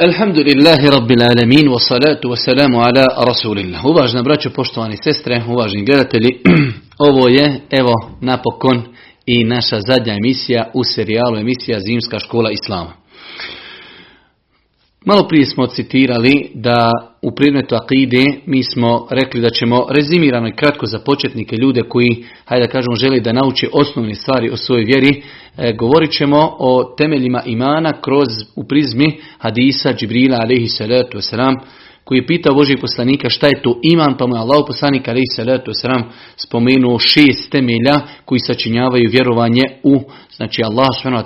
Alhamdulillahi rabbil alamin wa salatu wa salamu ala rasulillah. Uvažna braćo, poštovani sestre, uvažni gledatelji, ovo je, evo, napokon i naša zadnja emisija u serijalu emisija Zimska škola Islama. Malo prije smo citirali da u predmetu akide mi smo rekli da ćemo rezimirano i kratko za početnike ljude koji, hajde da kažemo, žele da nauče osnovne stvari o svojoj vjeri, e, govorit ćemo o temeljima imana kroz u prizmi hadisa Džibrila alaihi salatu wasalam, koji je pitao Božih poslanika šta je to iman, pa mu je Allah poslanik alaihi salatu wasalam spomenuo šest temelja koji sačinjavaju vjerovanje u Znači Allah subhanahu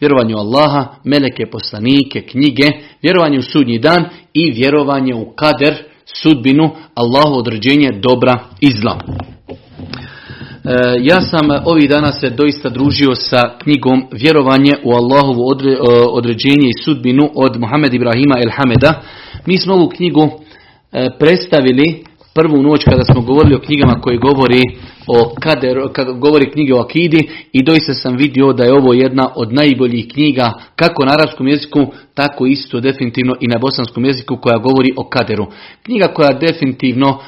vjerovanje u Allaha, meleke, poslanike, knjige, vjerovanje u sudnji dan i vjerovanje u kader, sudbinu, Allahu određenje dobra i zla. E, ja sam ovih dana se doista družio sa knjigom Vjerovanje u Allahovu e, određenje i sudbinu od Muhammed Ibrahima El Hameda. Mi smo ovu knjigu e, predstavili prvu noć kada smo govorili o knjigama koje govori o kader, kada govori knjige o akidi i doista sam vidio da je ovo jedna od najboljih knjiga kako na arapskom jeziku, tako isto definitivno i na bosanskom jeziku koja govori o kaderu. Knjiga koja definitivno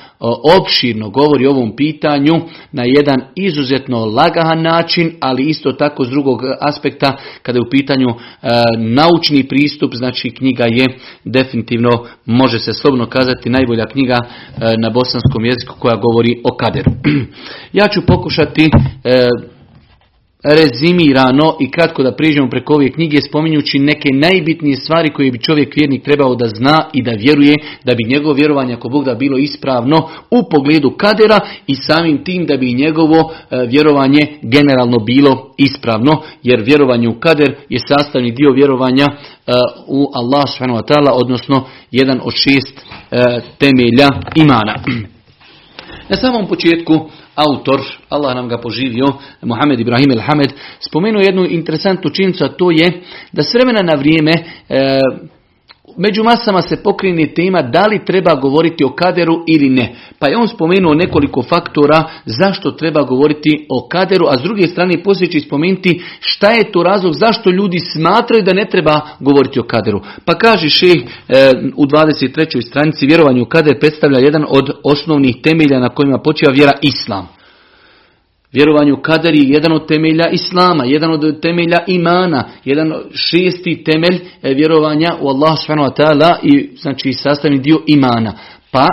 opširno govori o ovom pitanju na jedan izuzetno lagahan način, ali isto tako s drugog aspekta kada je u pitanju e, naučni pristup, znači knjiga je definitivno, može se slobno kazati, najbolja knjiga e, na bosanskom jeziku koja govori o kaderu. ja ću pokušati e, rezimirano i kratko da priđemo preko ove knjige spominjući neke najbitnije stvari koje bi čovjek vjernik trebao da zna i da vjeruje da bi njegovo vjerovanje ako Bog da bilo ispravno u pogledu kadera i samim tim da bi njegovo e, vjerovanje generalno bilo ispravno jer vjerovanje u kader je sastavni dio vjerovanja e, u Allah subhanahu odnosno jedan od šest e, temelja imana. Na samom početku autor, Allah nam ga poživio, Mohamed Ibrahim el-Hamed, spomenuo jednu interesantnu činjenicu, a to je da s vremena na vrijeme e, među masama se pokrene tema da li treba govoriti o kaderu ili ne. Pa je on spomenuo nekoliko faktora zašto treba govoriti o kaderu, a s druge strane poslije će spomenuti šta je to razlog zašto ljudi smatraju da ne treba govoriti o kaderu. Pa kaže šeh e, u 23. stranici vjerovanje u kader predstavlja jedan od osnovnih temelja na kojima počiva vjera Islam. Vjerovanju kadar je jedan od temelja Islama, jedan od temelja imana, jedan šesti temelj e, vjerovanja u Allah subhanahu i znači sastavni dio imana. Pa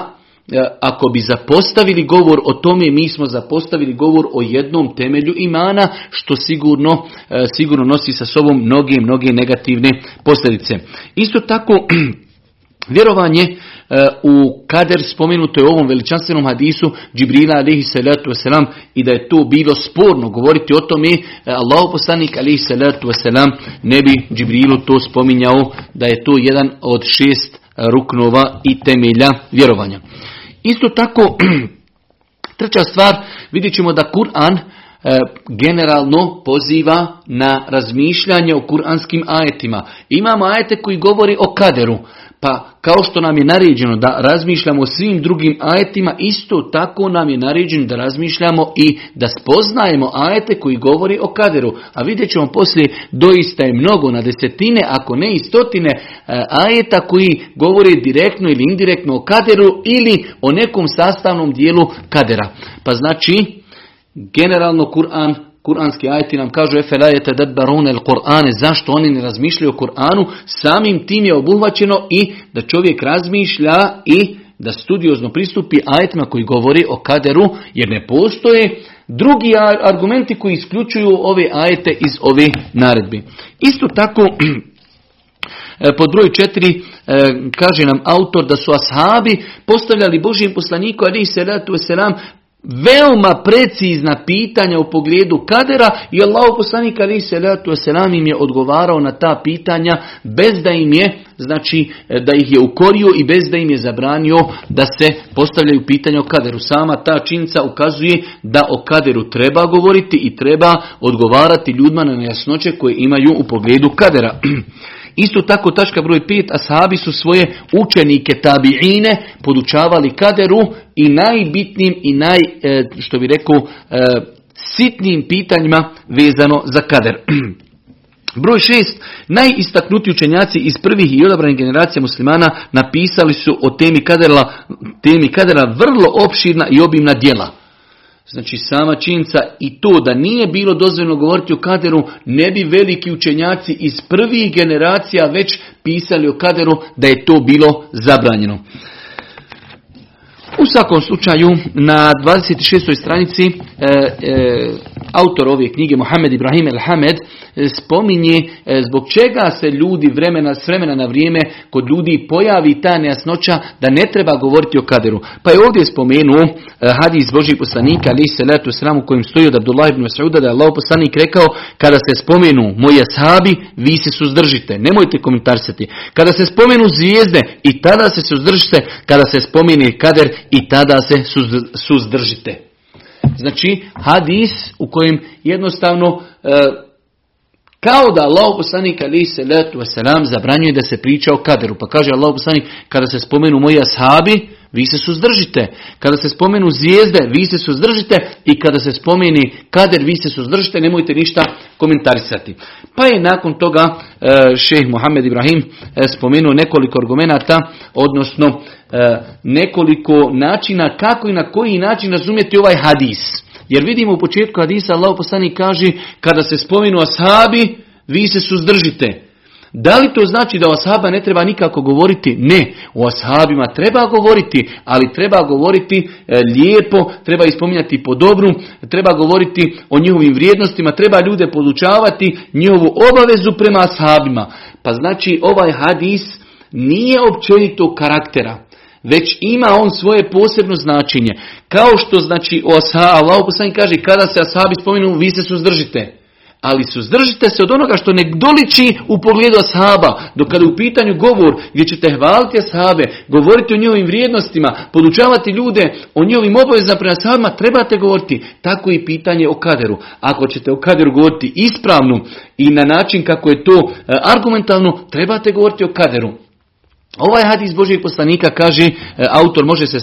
e, ako bi zapostavili govor o tome, mi smo zapostavili govor o jednom temelju imana, što sigurno, e, sigurno nosi sa sobom mnoge, mnoge negativne posljedice. Isto tako, vjerovanje u kader spomenuto je u ovom veličanstvenom hadisu Džibrila alaihi salatu wasalam i da je to bilo sporno govoriti o tome Allah poslanik alaihi salatu wasalam ne bi Džibrilu to spominjao da je to jedan od šest ruknova i temelja vjerovanja. Isto tako, treća stvar, vidjet ćemo da Kur'an generalno poziva na razmišljanje o kuranskim ajetima. Imamo ajete koji govori o kaderu, pa kao što nam je naređeno da razmišljamo o svim drugim ajetima, isto tako nam je naređeno da razmišljamo i da spoznajemo ajete koji govori o kaderu. A vidjet ćemo poslije, doista je mnogo na desetine, ako ne i stotine e, ajeta koji govori direktno ili indirektno o kaderu ili o nekom sastavnom dijelu kadera. Pa znači, generalno Kur'an Kur'anski ajeti nam kažu efelajete dadbarune el Kur'ane, zašto oni ne razmišljaju o Kur'anu, samim tim je obuhvaćeno i da čovjek razmišlja i da studiozno pristupi ajetima koji govori o kaderu, jer ne postoje drugi argumenti koji isključuju ove ajete iz ove naredbi. Isto tako, pod broj četiri e, kaže nam autor da su ashabi postavljali Božijem poslaniku ali se ratu selam veoma precizna pitanja u pogledu kadera i Allah poslanik ali se letu selam im je odgovarao na ta pitanja bez da im je znači da ih je ukorio i bez da im je zabranio da se postavljaju pitanja o kaderu. Sama ta činjenica ukazuje da o kaderu treba govoriti i treba odgovarati ljudima na nejasnoće koje imaju u pogledu kadera. Isto tako tačka broj 5, ashabi su svoje učenike tabiine podučavali kaderu i najbitnijim i naj, e, što bi rekao, e, sitnim pitanjima vezano za kader. Broj šest, najistaknutiji učenjaci iz prvih i odabranih generacija muslimana napisali su o temi kadera, temi kadera vrlo opširna i obimna djela. Znači sama činjenica i to da nije bilo dozvoljeno govoriti o kaderu, ne bi veliki učenjaci iz prvih generacija već pisali o kaderu da je to bilo zabranjeno. U svakom slučaju, na 26. stranici e, e, autor ove knjige, Mohamed Ibrahim El-Hamed, e, spominje e, zbog čega se ljudi vremena, s vremena na vrijeme kod ljudi pojavi ta nejasnoća da ne treba govoriti o kaderu. Pa je ovdje spomenuo e, hadis Božih poslanika, ali se letu sramu kojim stoji od Abdullah ibn Sauda, da je Allah poslanik rekao, kada se spomenu moje sahabi, vi se suzdržite, nemojte komentarsati. Kada se spomenu zvijezde, i tada se suzdržite, kada se spomene kader, i tada se suzdržite. Znači, hadis u kojem jednostavno e, kao da Allah poslanik ali se letu wasalam zabranjuje da se priča o kaderu. Pa kaže Allah poslanik kada se spomenu moji ashabi, vi se suzdržite. Kada se spomenu zvijezde, vi se suzdržite. I kada se spomeni kader, vi se suzdržite. Nemojte ništa komentarisati. Pa je nakon toga e, šeh Mohamed Ibrahim e, spomenuo nekoliko argumenata, odnosno e, nekoliko načina kako i na koji način razumjeti ovaj hadis. Jer vidimo u početku hadisa Allah poslanik kaže kada se spomenu ashabi, vi se suzdržite. Da li to znači da o ashaba ne treba nikako govoriti? Ne, o ashabima treba govoriti, ali treba govoriti e, lijepo, treba ispominjati po dobru, treba govoriti o njihovim vrijednostima, treba ljude podučavati njihovu obavezu prema ashabima. Pa znači ovaj hadis nije općenito karaktera već ima on svoje posebno značenje. Kao što znači o ashabi, Allah kaže kada se ashabi spominu vi se suzdržite. Ali suzdržite se od onoga što ne doliči u pogledu ashaba. Dok kada je u pitanju govor gdje ćete hvaliti ashabe, govoriti o njihovim vrijednostima, podučavati ljude o njihovim obavezama prema ashabima, trebate govoriti. Tako i pitanje o kaderu. Ako ćete o kaderu govoriti ispravno i na način kako je to e, argumentalno, trebate govoriti o kaderu. Ovaj hadis Božijeg poslanika kaže, e, autor može se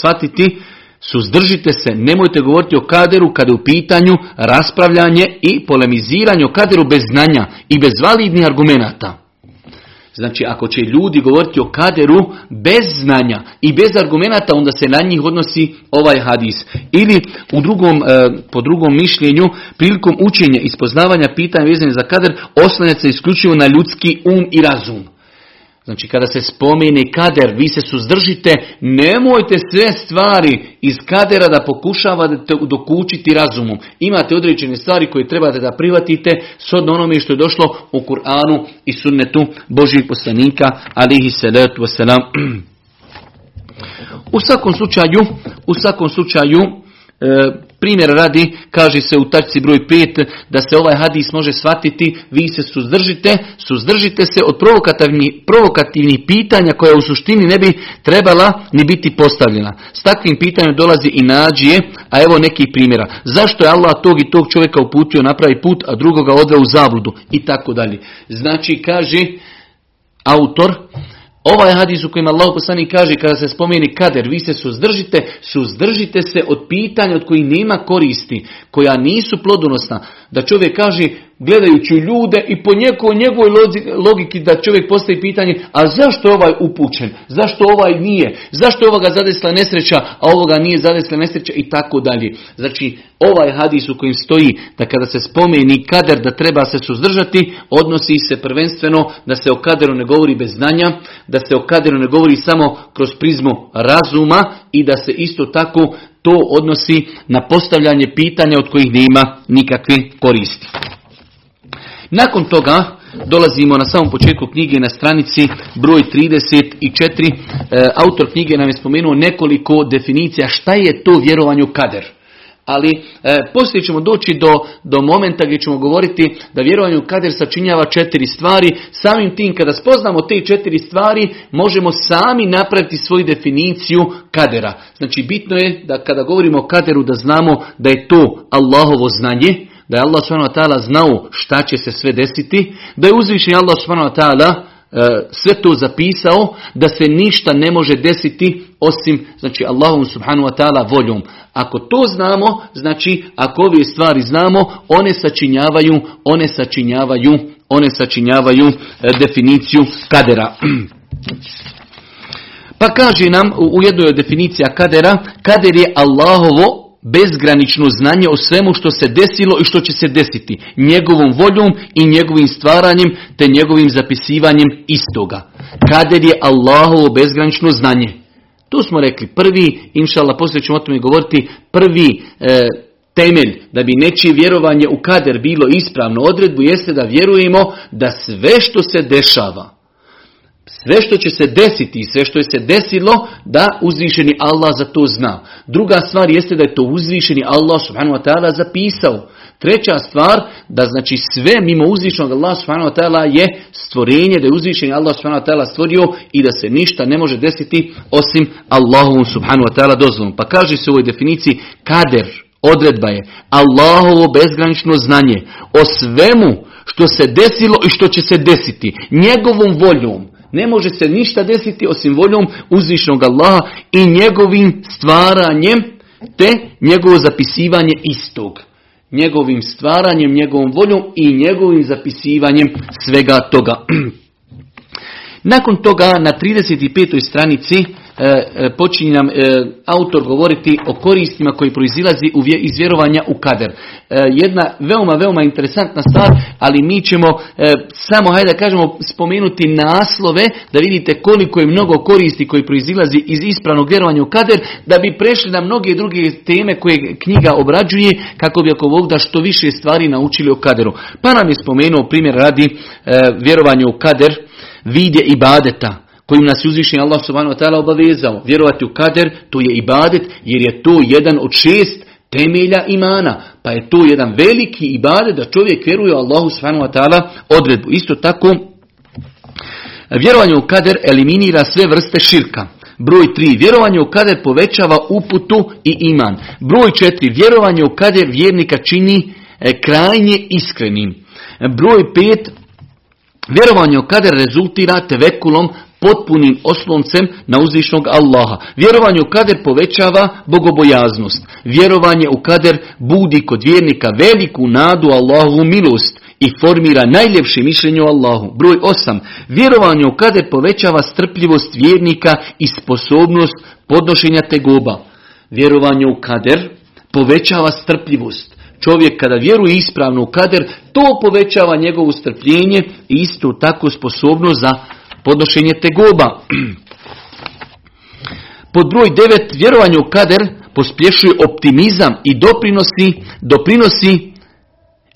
shvatiti, suzdržite se, nemojte govoriti o kaderu kada je u pitanju raspravljanje i polemiziranje o kaderu bez znanja i bez validnih argumenata. Znači, ako će ljudi govoriti o kaderu bez znanja i bez argumenata, onda se na njih odnosi ovaj hadis. Ili u drugom, e, po drugom mišljenju, prilikom učenja i spoznavanja pitanja vezane za kader, oslanjati se isključivo na ljudski um i razum. Znači kada se spomeni kader, vi se suzdržite, nemojte sve stvari iz kadera da pokušavate dokučiti razumom. Imate određene stvari koje trebate da privatite s onome što je došlo u Kur'anu i sunnetu Božih poslanika, alihi salatu wasalam. U svakom slučaju, u svakom slučaju, E, primjer radi, kaže se u tačci broj 5, da se ovaj hadis može shvatiti, vi se suzdržite, suzdržite se od provokativnih, provokativnih pitanja koja u suštini ne bi trebala ni biti postavljena. S takvim pitanjem dolazi i nađije, a evo neki primjera. Zašto je Allah tog i tog čovjeka uputio napravi put, a drugoga odveo u zabludu i tako dalje. Znači, kaže autor, Ovaj hadis u kojem Allah poslani kaže kada se spomeni kader, vi se suzdržite, suzdržite se od pitanja od kojih nema koristi, koja nisu plodonosna. Da čovjek kaže, gledajući ljude i po njegov, njegovoj logiki da čovjek postavi pitanje, a zašto je ovaj upućen, zašto ovaj nije, zašto je ovoga zadesla nesreća, a ovoga nije zadesla nesreća? I tako dalje. Znači, ovaj hadis u kojem stoji da kada se spomeni kader da treba se suzdržati, odnosi se prvenstveno da se o kaderu ne govori bez znanja, da se o kaderu ne govori samo kroz prizmu razuma i da se isto tako to odnosi na postavljanje pitanja od kojih nema nikakve koristi. Nakon toga dolazimo na samom početku knjige na stranici broj 34. E, autor knjige nam je spomenuo nekoliko definicija šta je to vjerovanje kader. Ali e, poslije ćemo doći do, do momenta gdje ćemo govoriti da vjerovanje u kader sačinjava četiri stvari. Samim tim kada spoznamo te četiri stvari možemo sami napraviti svoju definiciju kadera. Znači bitno je da kada govorimo o kaderu da znamo da je to Allahovo znanje, da je Allah subhanahu znao šta će se sve desiti, da je uzvišen Allah subhanahu sve to zapisao da se ništa ne može desiti osim znači Allahom subhanahu wa ta'ala voljom. Ako to znamo, znači ako ove stvari znamo, one sačinjavaju, one sačinjavaju, one sačinjavaju e, definiciju kadera. Pa kaže nam u jednoj definicija kadera, kader je Allahovo bezgranično znanje o svemu što se desilo i što će se desiti, njegovom voljom i njegovim stvaranjem te njegovim zapisivanjem istoga. Kader je Allahovo bezgranično znanje. Tu smo rekli prvi, inšala, poslije ćemo o tome govoriti, prvi e, temelj da bi nečije vjerovanje u kader bilo ispravno odredbu jeste da vjerujemo da sve što se dešava, sve što će se desiti, sve što je se desilo, da uzvišeni Allah za to zna. Druga stvar jeste da je to uzvišeni Allah subhanahu wa ta'ala zapisao. Treća stvar, da znači sve mimo uzvišenog Allah subhanahu wa ta'ala je stvorenje, da je uzvišeni Allah subhanahu wa ta'ala stvorio i da se ništa ne može desiti osim Allahovom subhanahu wa ta'ala dozvolom. Pa kaže se u ovoj definiciji kader, odredba je Allahovo bezgranično znanje o svemu što se desilo i što će se desiti, njegovom voljom. Ne može se ništa desiti osim voljom uzvišnog Allaha i njegovim stvaranjem te njegovo zapisivanje istog. Njegovim stvaranjem, njegovom voljom i njegovim zapisivanjem svega toga. Nakon toga na 35. stranici počinje nam e, autor govoriti o koristima koji proizilazi iz vjerovanja u kader. Jedna veoma, veoma interesantna stvar, ali mi ćemo samo, hajde da kažemo, spomenuti naslove, da vidite koliko je mnogo koristi koji proizilazi iz ispravnog vjerovanja u kader, da bi prešli na mnoge druge teme koje knjiga obrađuje, kako bi ako Bog da što više stvari naučili o kaderu. Pa nam je spomenuo primjer radi vjerovanja u kader, vidje i badeta kojim nas je Allah subhanahu wa ta'ala obavezao. Vjerovati u kader, to je ibadet, jer je to jedan od šest temelja imana. Pa je to jedan veliki ibadet da čovjek vjeruje Allahu subhanahu wa ta'ala odredbu. Isto tako, vjerovanje u kader eliminira sve vrste širka. Broj 3. Vjerovanje u kader povećava uputu i iman. Broj 4. Vjerovanje u kader vjernika čini e, krajnje iskrenim. Broj 5. Vjerovanje u kader rezultira tevekulom potpunim osloncem na uzvišnog Allaha. Vjerovanje u kader povećava bogobojaznost. Vjerovanje u kader budi kod vjernika veliku nadu Allahovu milost i formira najljepše mišljenje o Allahu. Broj 8. Vjerovanje u kader povećava strpljivost vjernika i sposobnost podnošenja tegoba. Vjerovanje u kader povećava strpljivost. Čovjek kada vjeruje ispravno u kader, to povećava njegovo strpljenje i isto tako sposobnost za podnošenje tegoba. Pod broj 9. Vjerovanje u kader pospješuje optimizam i doprinosi, doprinosi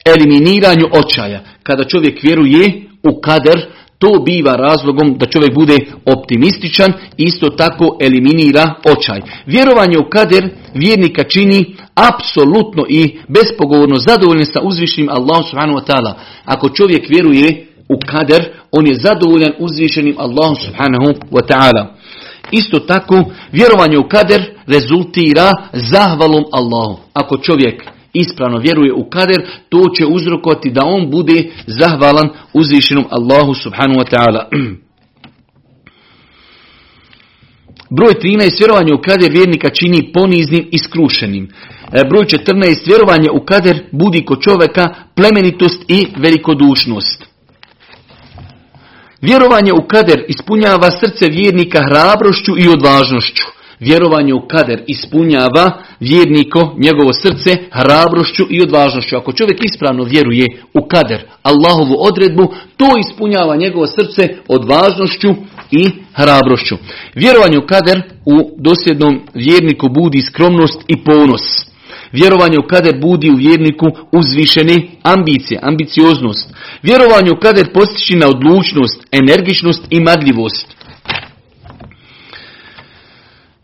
eliminiranju očaja. Kada čovjek vjeruje u kader, to biva razlogom da čovjek bude optimističan i isto tako eliminira očaj. Vjerovanje u kader vjernika čini apsolutno i bespogovorno zadovoljni sa uzvišnim Allahom subhanahu wa ta'ala. Ako čovjek vjeruje u kader, on je zadovoljan uzvišenim Allahom subhanahu wa ta'ala. Isto tako, vjerovanje u kader rezultira zahvalom Allahu. Ako čovjek ispravno vjeruje u kader, to će uzrokovati da on bude zahvalan uzvišenom Allahu subhanahu wa ta'ala. Broj 13. Vjerovanje u kader vjernika čini poniznim i skrušenim. E, broj 14. Vjerovanje u kader budi kod čovjeka plemenitost i velikodušnost. Vjerovanje u kader ispunjava srce vjernika hrabrošću i odvažnošću. Vjerovanje u kader ispunjava vjerniko, njegovo srce, hrabrošću i odvažnošću. Ako čovjek ispravno vjeruje u kader, Allahovu odredbu, to ispunjava njegovo srce odvažnošću i hrabrošću. Vjerovanje u kader u dosljednom vjerniku budi skromnost i ponos. Vjerovanje u kader budi u vjerniku uzvišene ambicije, ambicioznost. Vjerovanje u kader postići na odlučnost, energičnost i madljivost.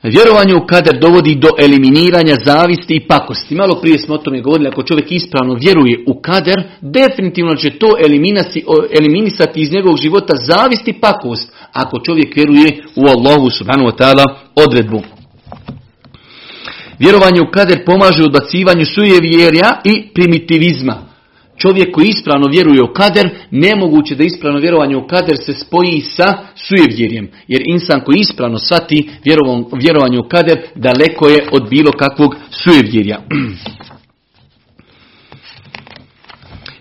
Vjerovanje u kader dovodi do eliminiranja zavisti i pakosti. Malo prije smo o tome govorili, ako čovjek ispravno vjeruje u kader, definitivno će to eliminisati iz njegovog života zavist i pakost, ako čovjek vjeruje u Allahu subhanahu wa ta'ala odredbu. Vjerovanje u kader pomaže u odbacivanju sujevjerja i primitivizma. Čovjek koji ispravno vjeruje u kader, nemoguće da ispravno vjerovanje u kader se spoji sa sujevjerjem. Jer insan koji ispravno shvati vjerovanje u kader, daleko je od bilo kakvog sujevjerja.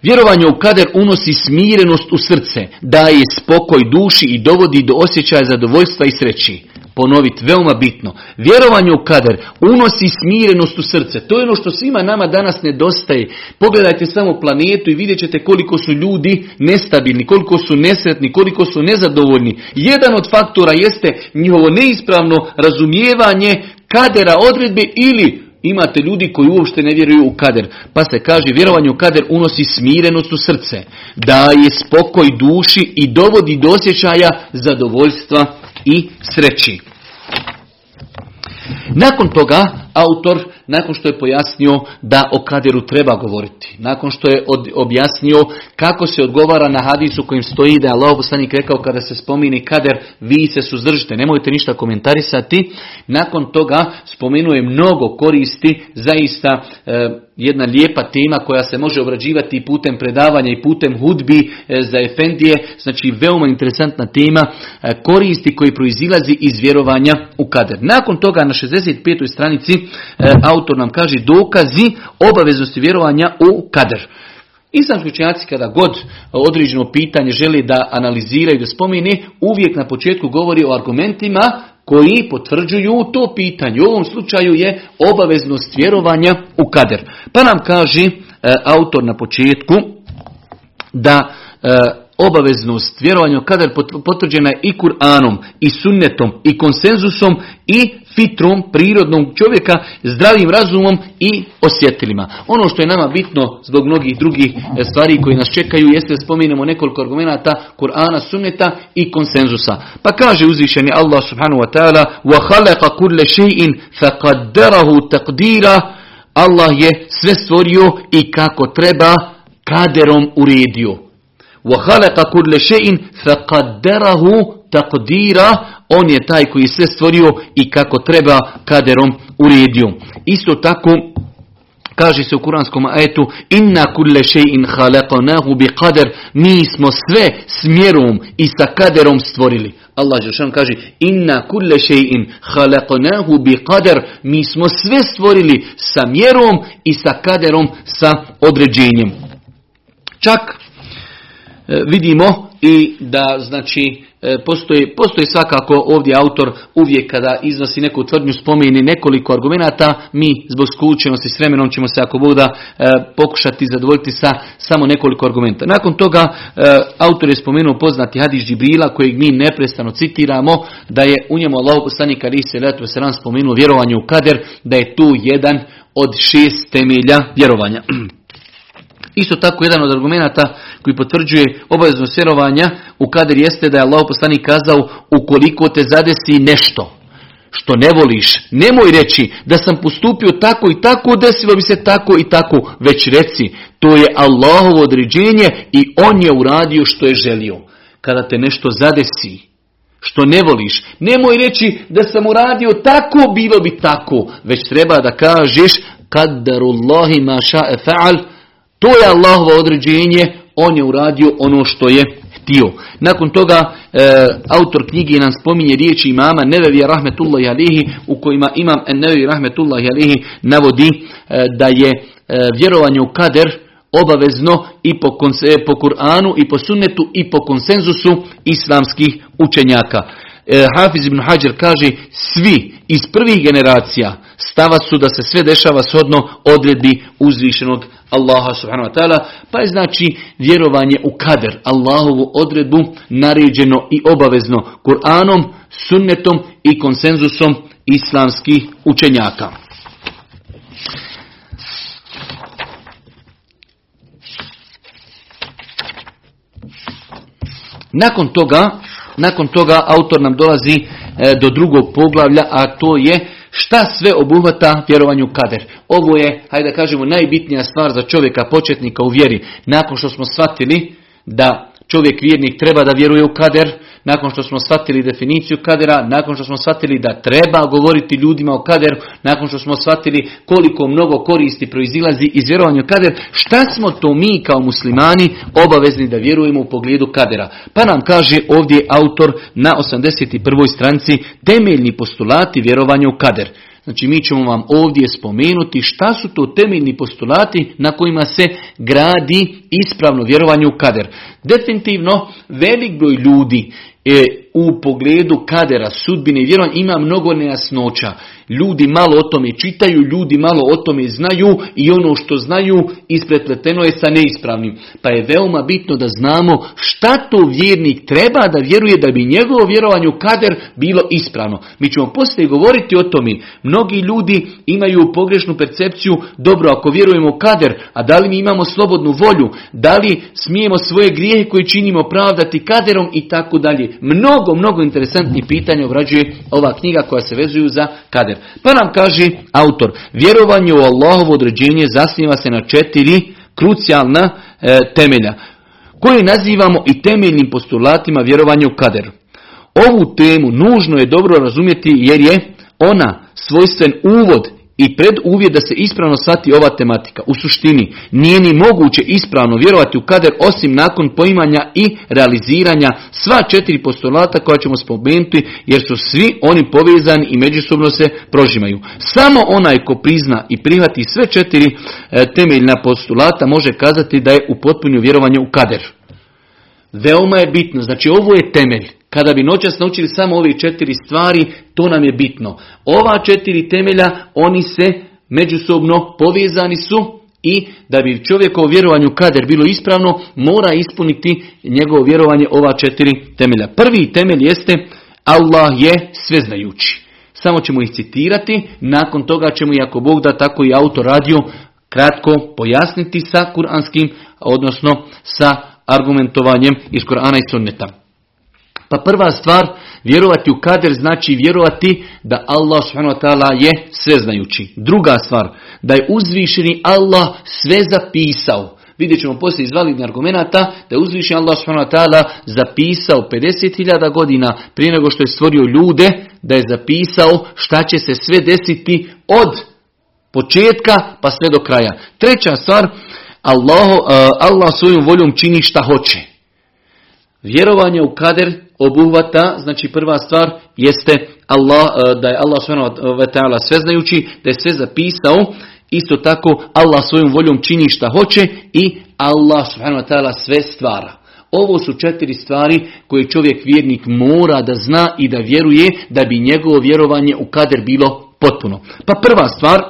Vjerovanje u kader unosi smirenost u srce, daje spokoj duši i dovodi do osjećaja zadovoljstva i sreći ponoviti, veoma bitno. Vjerovanje u kader unosi smirenost u srce. To je ono što svima nama danas nedostaje. Pogledajte samo planetu i vidjet ćete koliko su ljudi nestabilni, koliko su nesretni, koliko su nezadovoljni. Jedan od faktora jeste njihovo neispravno razumijevanje kadera odredbe ili imate ljudi koji uopšte ne vjeruju u kader. Pa se kaže vjerovanje u kader unosi smirenost u srce, daje spokoj duši i dovodi do osjećaja zadovoljstva i sreći. Nakon toga, autor, nakon što je pojasnio da o kaderu treba govoriti, nakon što je objasnio kako se odgovara na hadisu kojim stoji da je Allah poslanik rekao kada se spomini kader, vi se suzdržite, nemojte ništa komentarisati, nakon toga spomenuo je mnogo koristi, zaista e, jedna lijepa tema koja se može obrađivati i putem predavanja i putem hudbi e, za Efendije, znači veoma interesantna tema, e, koristi koji proizilazi iz vjerovanja u kader. Nakon toga na 65. stranici e, autor nam kaže dokazi obaveznosti vjerovanja u kader. Islamski učenjaci kada god određeno pitanje želi da analiziraju, da spomene, uvijek na početku govori o argumentima koji potvrđuju to pitanje. U ovom slučaju je obaveznost vjerovanja u kader. Pa nam kaže e, autor na početku da e, obaveznost vjerovanja u kader potvrđena je i Kur'anom, i sunnetom, i konsenzusom, i fitrom, prirodnom čovjeka, zdravim razumom i osjetilima. Ono što je nama bitno zbog mnogih drugih e, stvari koji nas čekaju jeste da spominemo nekoliko argumenata Kur'ana, sunneta i konsenzusa. Pa kaže uzvišeni Allah subhanahu wa ta'ala وَخَلَقَ كُلَّ شَيْءٍ فَقَدَّرَهُ تَقْدِيرًا Allah je sve stvorio i kako treba kaderom uredio. وَخَلَقَ كُلَّ شَيْءٍ فَقَدَّرَهُ تَقْدِيرًا on je taj koji sve stvorio i kako treba kaderom uredio. Isto tako kaže se u kuranskom ajetu inna kulle še'in halaqnahu bi kader mi smo sve s mjerom i sa kaderom stvorili. Allah Žešan kaže inna kulle še'in halaqnahu bi kader mi smo sve stvorili sa mjerom i sa kaderom sa određenjem. Čak e, vidimo i da znači E, postoji, postoji svakako ovdje autor uvijek kada iznosi neku tvrdnju spomeni nekoliko argumenata, mi zbog skučenosti s vremenom ćemo se ako bude pokušati zadovoljiti sa samo nekoliko argumenta. Nakon toga e, autor je spomenuo poznati hadis Džibrila kojeg mi neprestano citiramo da je u njemu Allah poslanik ali se letu spomenuo vjerovanje u kader da je tu jedan od šest temelja vjerovanja. Isto tako jedan od argumenata koji potvrđuje obaveznost vjerovanja u kader jeste da je Allah poslanik kazao ukoliko te zadesi nešto što ne voliš, nemoj reći da sam postupio tako i tako, desilo bi se tako i tako, već reci, to je Allahovo određenje i On je uradio što je želio. Kada te nešto zadesi, što ne voliš, nemoj reći da sam uradio tako, bilo bi tako, već treba da kažeš kaddarullahi ma ša'e fa'al, to je Allahovo određenje, on je uradio ono što je htio. Nakon toga e, autor knjige nam spominje riječi imama Nevevija rahmetullahi alihi u kojima imam Nevevi rahmetullahi alihi navodi e, da je e, vjerovanje u kader obavezno i po, po Kur'anu i po sunnetu i po konsenzusu islamskih učenjaka. Hafiz ibn Hajar kaže svi iz prvih generacija stava su da se sve dešava shodno odredbi uzvišenog Allaha subhanahu wa ta'ala, pa je znači vjerovanje u kader, Allahovu odredbu naređeno i obavezno Kur'anom, sunnetom i konsenzusom islamskih učenjaka. Nakon toga, nakon toga autor nam dolazi e, do drugog poglavlja, a to je Šta sve obuhvata vjerovanju kader? Ovo je, hajde da kažemo, najbitnija stvar za čovjeka početnika u vjeri. Nakon što smo shvatili da čovjek vjernik treba da vjeruje u kader, nakon što smo shvatili definiciju kadera, nakon što smo shvatili da treba govoriti ljudima o kaderu, nakon što smo shvatili koliko mnogo koristi proizilazi iz vjerovanja u kader, šta smo to mi kao muslimani obavezni da vjerujemo u pogledu kadera? Pa nam kaže ovdje autor na 81. stranci temeljni postulati vjerovanja u kader. Znači mi ćemo vam ovdje spomenuti šta su to temeljni postulati na kojima se gradi ispravno vjerovanje u kader. Definitivno velik broj ljudi e, u pogledu kadera, sudbine i vjerovanja ima mnogo nejasnoća. Ljudi malo o tome čitaju, ljudi malo o tome znaju i ono što znaju isprepleteno je sa neispravnim. Pa je veoma bitno da znamo šta to vjernik treba da vjeruje da bi njegovo vjerovanje u kader bilo ispravno. Mi ćemo poslije govoriti o tome. Mnogi ljudi imaju pogrešnu percepciju, dobro ako vjerujemo u kader, a da li mi imamo slobodnu volju, da li smijemo svoje grijehe koje činimo pravdati kaderom i tako dalje. Mnogo, mnogo interesantnih pitanja obrađuje ova knjiga koja se vezuju za kader. Pa nam kaže autor, vjerovanje u Allahovo određenje zasniva se na četiri krucijalna e, temelja, koje nazivamo i temeljnim postulatima vjerovanja u kader. Ovu temu nužno je dobro razumjeti jer je ona svojstven uvod i preduvjet da se ispravno shvati ova tematika. U suštini nije ni moguće ispravno vjerovati u kader osim nakon poimanja i realiziranja sva četiri postulata koja ćemo spomenuti jer su svi oni povezani i međusobno se prožimaju. Samo onaj ko prizna i prihvati sve četiri e, temeljna postulata može kazati da je u potpunju vjerovanje u kader. Veoma je bitno, znači ovo je temelj. Kada bi noćas naučili samo ove četiri stvari, to nam je bitno. Ova četiri temelja, oni se međusobno povezani su i da bi čovjekovo vjerovanju kader bilo ispravno, mora ispuniti njegovo vjerovanje ova četiri temelja. Prvi temelj jeste Allah je sveznajući. Samo ćemo ih citirati, nakon toga ćemo i ako Bog da tako i autor radio kratko pojasniti sa kuranskim, odnosno sa argumentovanjem iz Kur'ana i Sunneta. Pa prva stvar, vjerovati u kader znači vjerovati da Allah subhanahu je sveznajući. Druga stvar, da je uzvišeni Allah sve zapisao. Vidjet ćemo poslije iz validnih argumenta da je uzvišeni Allah subhanahu zapisao 50.000 godina prije nego što je stvorio ljude, da je zapisao šta će se sve desiti od početka pa sve do kraja. Treća stvar, Allah, eh, Allah svojom voljom čini šta hoće. Vjerovanje u kader obuhvata, znači prva stvar jeste Allah, e, da je Allah sve sveznajući, da je sve zapisao, isto tako Allah svojom voljom čini šta hoće i Allah subhanahu sve stvara. Ovo su četiri stvari koje čovjek vjernik mora da zna i da vjeruje da bi njegovo vjerovanje u kader bilo potpuno. Pa prva stvar,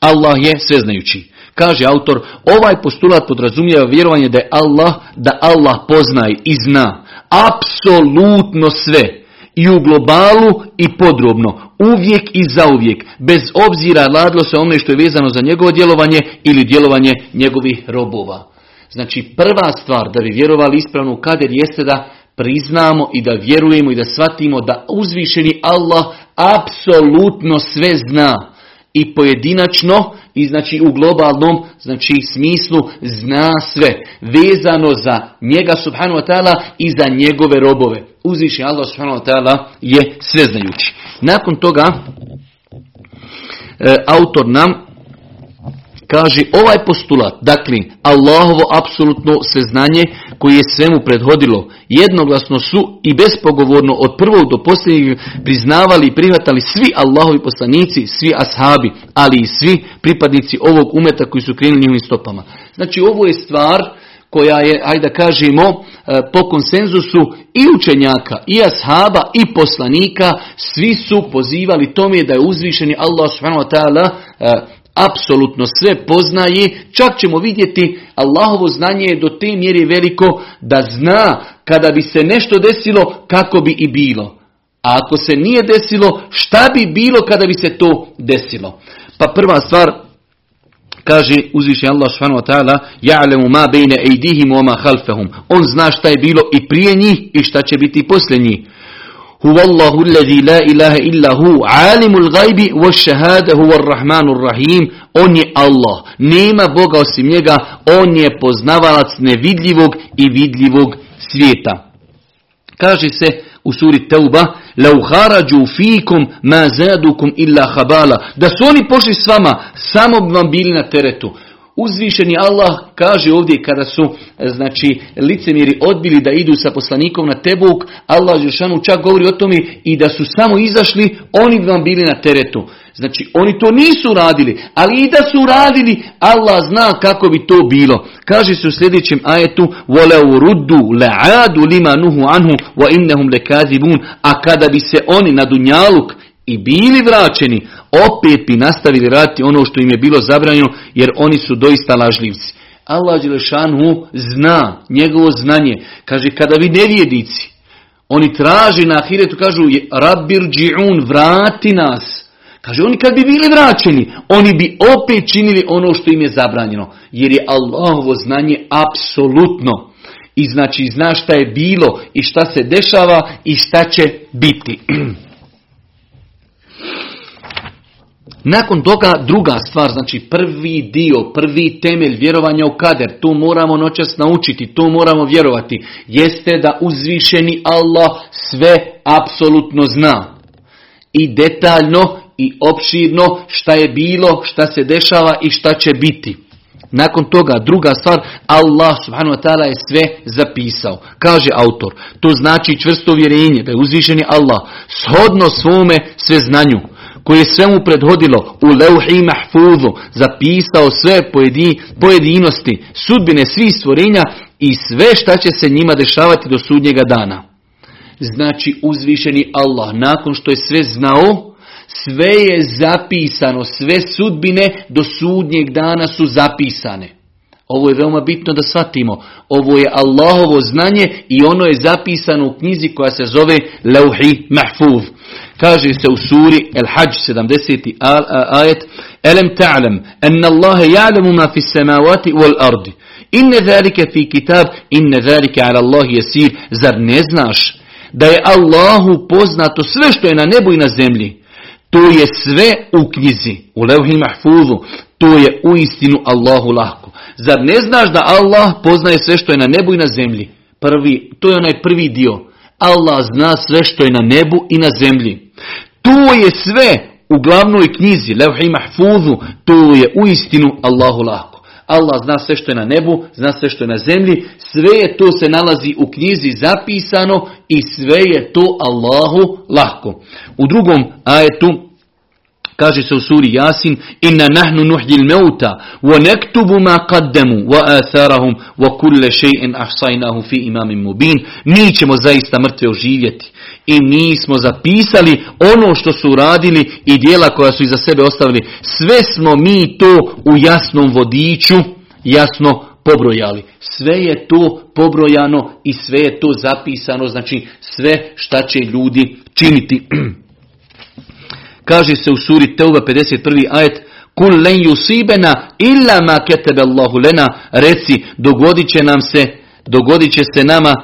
Allah je sveznajući. Kaže autor, ovaj postulat podrazumijeva vjerovanje da je Allah, da Allah poznaje i zna apsolutno sve. I u globalu i podrobno. Uvijek i zauvijek. Bez obzira radilo se ono što je vezano za njegovo djelovanje ili djelovanje njegovih robova. Znači prva stvar da bi vjerovali ispravno u kader jeste da priznamo i da vjerujemo i da shvatimo da uzvišeni Allah apsolutno sve zna i pojedinačno i znači u globalnom znači smislu zna sve vezano za njega subhanahu wa ta'ala i za njegove robove. Uzviši Allah subhanahu wa ta'ala je sveznajući. Nakon toga e, autor nam kaže ovaj postulat, dakle Allahovo apsolutno sveznanje koje je svemu prethodilo, jednoglasno su i bespogovorno od prvog do posljednjeg priznavali i prihvatali svi Allahovi poslanici, svi ashabi, ali i svi pripadnici ovog umeta koji su krenuli njihovim stopama. Znači ovo je stvar koja je, ajde da kažemo, e, po konsenzusu i učenjaka, i ashaba, i poslanika, svi su pozivali tome da je uzvišeni Allah subhanahu wa ta'ala e, apsolutno sve poznaje, čak ćemo vidjeti Allahovo znanje je do te mjere veliko da zna kada bi se nešto desilo kako bi i bilo. A ako se nije desilo, šta bi bilo kada bi se to desilo? Pa prva stvar, kaže uzviše Allah subhanahu wa ta'ala, ja'lemu ma bejne ejdihim wa ma halfehum. On zna šta je bilo i prije njih i šta će biti poslije njih. Huwa Allahu alladhi la ilaha illa hu, alimul gajbi, wa shahada huwa rahmanur rahim. On je Allah. Nema Boga osim njega. On je poznavalac nevidljivog i vidljivog svijeta. Kaže se u suri Teuba, لَوْ خَرَجُوا فِيكُمْ مَا زَادُكُمْ إِلَّا خَبَالًا Da su oni pošli s vama, samo bi vam bili na teretu. Uzvišeni Allah kaže ovdje kada su znači licemjeri odbili da idu sa poslanikom na Tebuk, Allah Žešanu čak govori o tome i da su samo izašli, oni bi vam bili na teretu. Znači oni to nisu radili, ali i da su radili, Allah zna kako bi to bilo. Kaže se u sljedećem ajetu: "Walau ruddu la'adu anhu wa innahum lakazibun." A kada bi se oni na dunjaluk i bili vraćeni, opet bi nastavili raditi ono što im je bilo zabranjeno, jer oni su doista lažljivci. Allah Đelešanu zna, njegovo znanje. Kaže, kada vi nevjedici, oni traži na ahiretu, kažu, Rabbir dži'un, vrati nas. Kaže, oni kad bi bili vraćeni, oni bi opet činili ono što im je zabranjeno. Jer je Allahovo znanje apsolutno. I znači zna šta je bilo i šta se dešava i šta će biti. Nakon toga druga stvar, znači prvi dio, prvi temelj vjerovanja u kader, to moramo noćas naučiti, to moramo vjerovati, jeste da uzvišeni Allah sve apsolutno zna. I detaljno i opširno šta je bilo, šta se dešava i šta će biti. Nakon toga, druga stvar, Allah subhanahu wa ta'ala je sve zapisao. Kaže autor, to znači čvrsto vjerenje, da je uzvišeni Allah shodno svome sve koje je svemu prethodilo u leuhi mahfuzu, zapisao sve pojedinosti, sudbine svih stvorenja i sve šta će se njima dešavati do sudnjega dana. Znači uzvišeni Allah, nakon što je sve znao, sve je zapisano, sve sudbine do sudnjeg dana su zapisane. Ovo je veoma bitno da shvatimo. Ovo je Allahovo znanje i ono je zapisano u knjizi koja se zove Leuhi Mahfuz. Kaže se u suri El Hajj 70. ajet Elem ta'lam anna Allah ja'lamu ma fi samawati wal ardi. Inne zalike fi kitab, inne zalike ala Allah jesir. Zar ne znaš da je Allahu poznato sve što je na nebu i na zemlji? To je sve u knjizi, u Leuhi Mahfuzu. To je u istinu Allahu lahko. Zar ne znaš da Allah poznaje sve što je na nebu i na zemlji? Prvi, to je onaj prvi dio. Allah zna sve što je na nebu i na zemlji. To je sve u glavnoj knjizi, Levhi Mahfuzu, to je u istinu Allahu lahko. Allah zna sve što je na nebu, zna sve što je na zemlji, sve je to se nalazi u knjizi zapisano i sve je to Allahu lahko. U drugom ajetu Kaže se u suri Jasin, inna nahnu nuhdil meuta, wa nektubu ma qaddemu, wa atharahum, wa kulle še'in ahsajnahu fi imamim mubin. Mi ćemo zaista mrtve oživjeti. I mi smo zapisali ono što su uradili i dijela koja su iza sebe ostavili. Sve smo mi to u jasnom vodiču, jasno pobrojali. Sve je to pobrojano i sve je to zapisano, znači sve šta će ljudi činiti. Kaže se u suri Teuba 51. ajet Kul len yusibena illa ma ketebe Allahu lena. Reci, dogodit će nam se, dogodit će se nama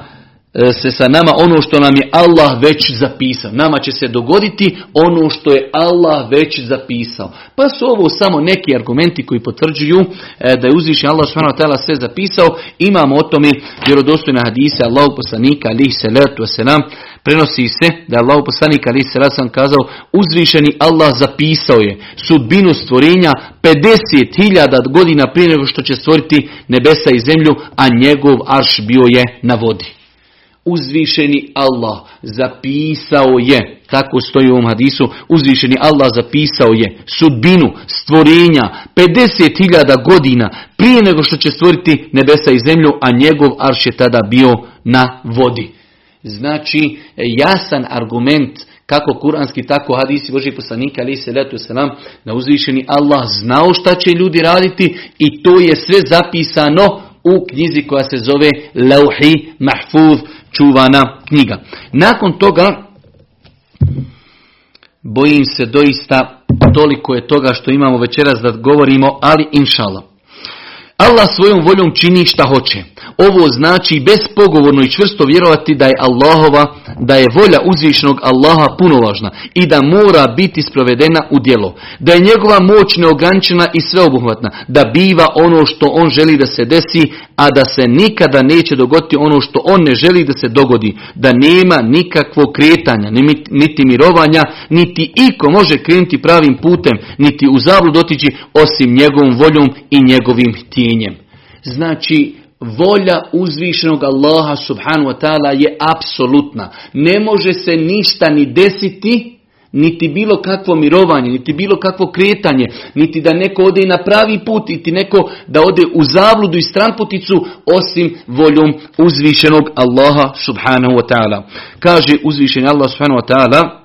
se sa nama ono što nam je Allah već zapisao. Nama će se dogoditi ono što je Allah već zapisao. Pa su ovo samo neki argumenti koji potvrđuju e, da je uzvišen Allah subhanahu sve zapisao. Imamo o tome vjerodostojne hadise Allah poslanika alihi salatu wasalam. Prenosi se da je Allah poslanik alihi salatu kazao uzvišeni Allah zapisao je sudbinu stvorenja 50.000 godina prije nego što će stvoriti nebesa i zemlju, a njegov arš bio je na vodi uzvišeni Allah zapisao je, tako stoji u ovom hadisu, uzvišeni Allah zapisao je sudbinu stvorenja 50.000 godina prije nego što će stvoriti nebesa i zemlju, a njegov arš je tada bio na vodi. Znači, jasan argument kako kuranski, tako hadisi Božih poslanika, ali se letu selam, da uzvišeni Allah znao šta će ljudi raditi i to je sve zapisano u knjizi koja se zove Lauhi Mahfuz, čuvana knjiga. Nakon toga, bojim se doista, toliko je toga što imamo večeras da govorimo, ali inšala. Allah svojom voljom čini šta hoće. Ovo znači bespogovorno i čvrsto vjerovati da je Allahova, da je volja uzvišenog Allaha punovažna i da mora biti sprovedena u djelo. Da je njegova moć neograničena i sveobuhvatna, da biva ono što on želi da se desi, a da se nikada neće dogoditi ono što on ne želi da se dogodi. Da nema nikakvog kretanja, niti mirovanja, niti iko može krenuti pravim putem, niti u zablu dotići osim njegovom voljom i njegovim htjenjem. Znači, volja uzvišenog Allaha subhanu wa ta'ala je apsolutna. Ne može se ništa ni desiti, niti bilo kakvo mirovanje, niti bilo kakvo kretanje, niti da neko ode na pravi put, niti neko da ode u zavludu i stranputicu, osim voljom uzvišenog Allaha subhanahu wa ta'ala. Kaže uzvišeni Allah subhanahu wa ta'ala,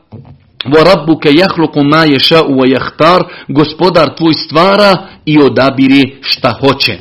وَرَبُّكَ يَحْلُقُ مَا يَشَاءُ وَيَحْتَارُ Gospodar tvoj stvara i odabire šta hoće.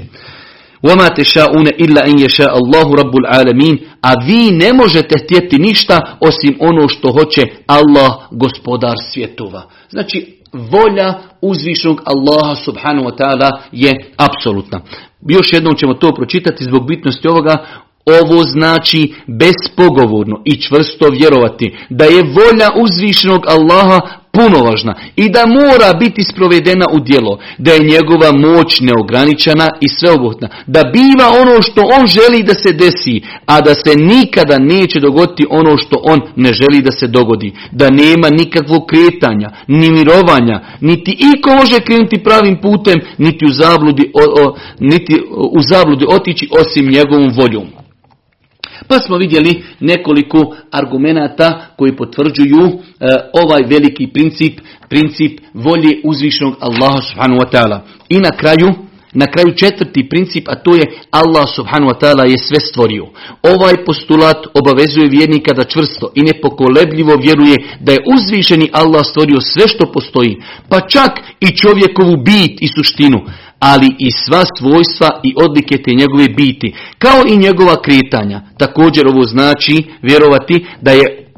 وَمَا تَشَاءُونَ إِلَّا أَنْ يَشَاءَ اللَّهُ رَبُّ الْعَالَمِينَ A vi ne možete htjeti ništa osim ono što hoće Allah, gospodar svjetova. Znači, volja uzvišnog Allaha subhanahu wa ta'ala je apsolutna. Još jednom ćemo to pročitati zbog bitnosti ovoga. ovo znači bespogovorno i čvrsto vjerovati da je volja uzvišenog Allaha punovažna i da mora biti sprovedena u djelo, da je njegova moć neograničena i sveobuhvatna, da biva ono što on želi da se desi, a da se nikada neće dogoditi ono što on ne želi da se dogodi, da nema nikakvog kretanja, ni mirovanja, niti iko može krenuti pravim putem, niti u zabludi, niti u zabludi otići osim njegovom voljom. Pa smo vidjeli nekoliko argumenata koji potvrđuju e, ovaj veliki princip, princip volje uzvišenog Allaha subhanahu wa ta'ala. I na kraju, na kraju četvrti princip, a to je Allah subhanahu wa ta'ala je sve stvorio. Ovaj postulat obavezuje vjernika da čvrsto i nepokolebljivo vjeruje da je uzvišeni Allah stvorio sve što postoji, pa čak i čovjekovu bit i suštinu ali i sva svojstva i odlike te njegove biti, kao i njegova kretanja. Također ovo znači vjerovati da je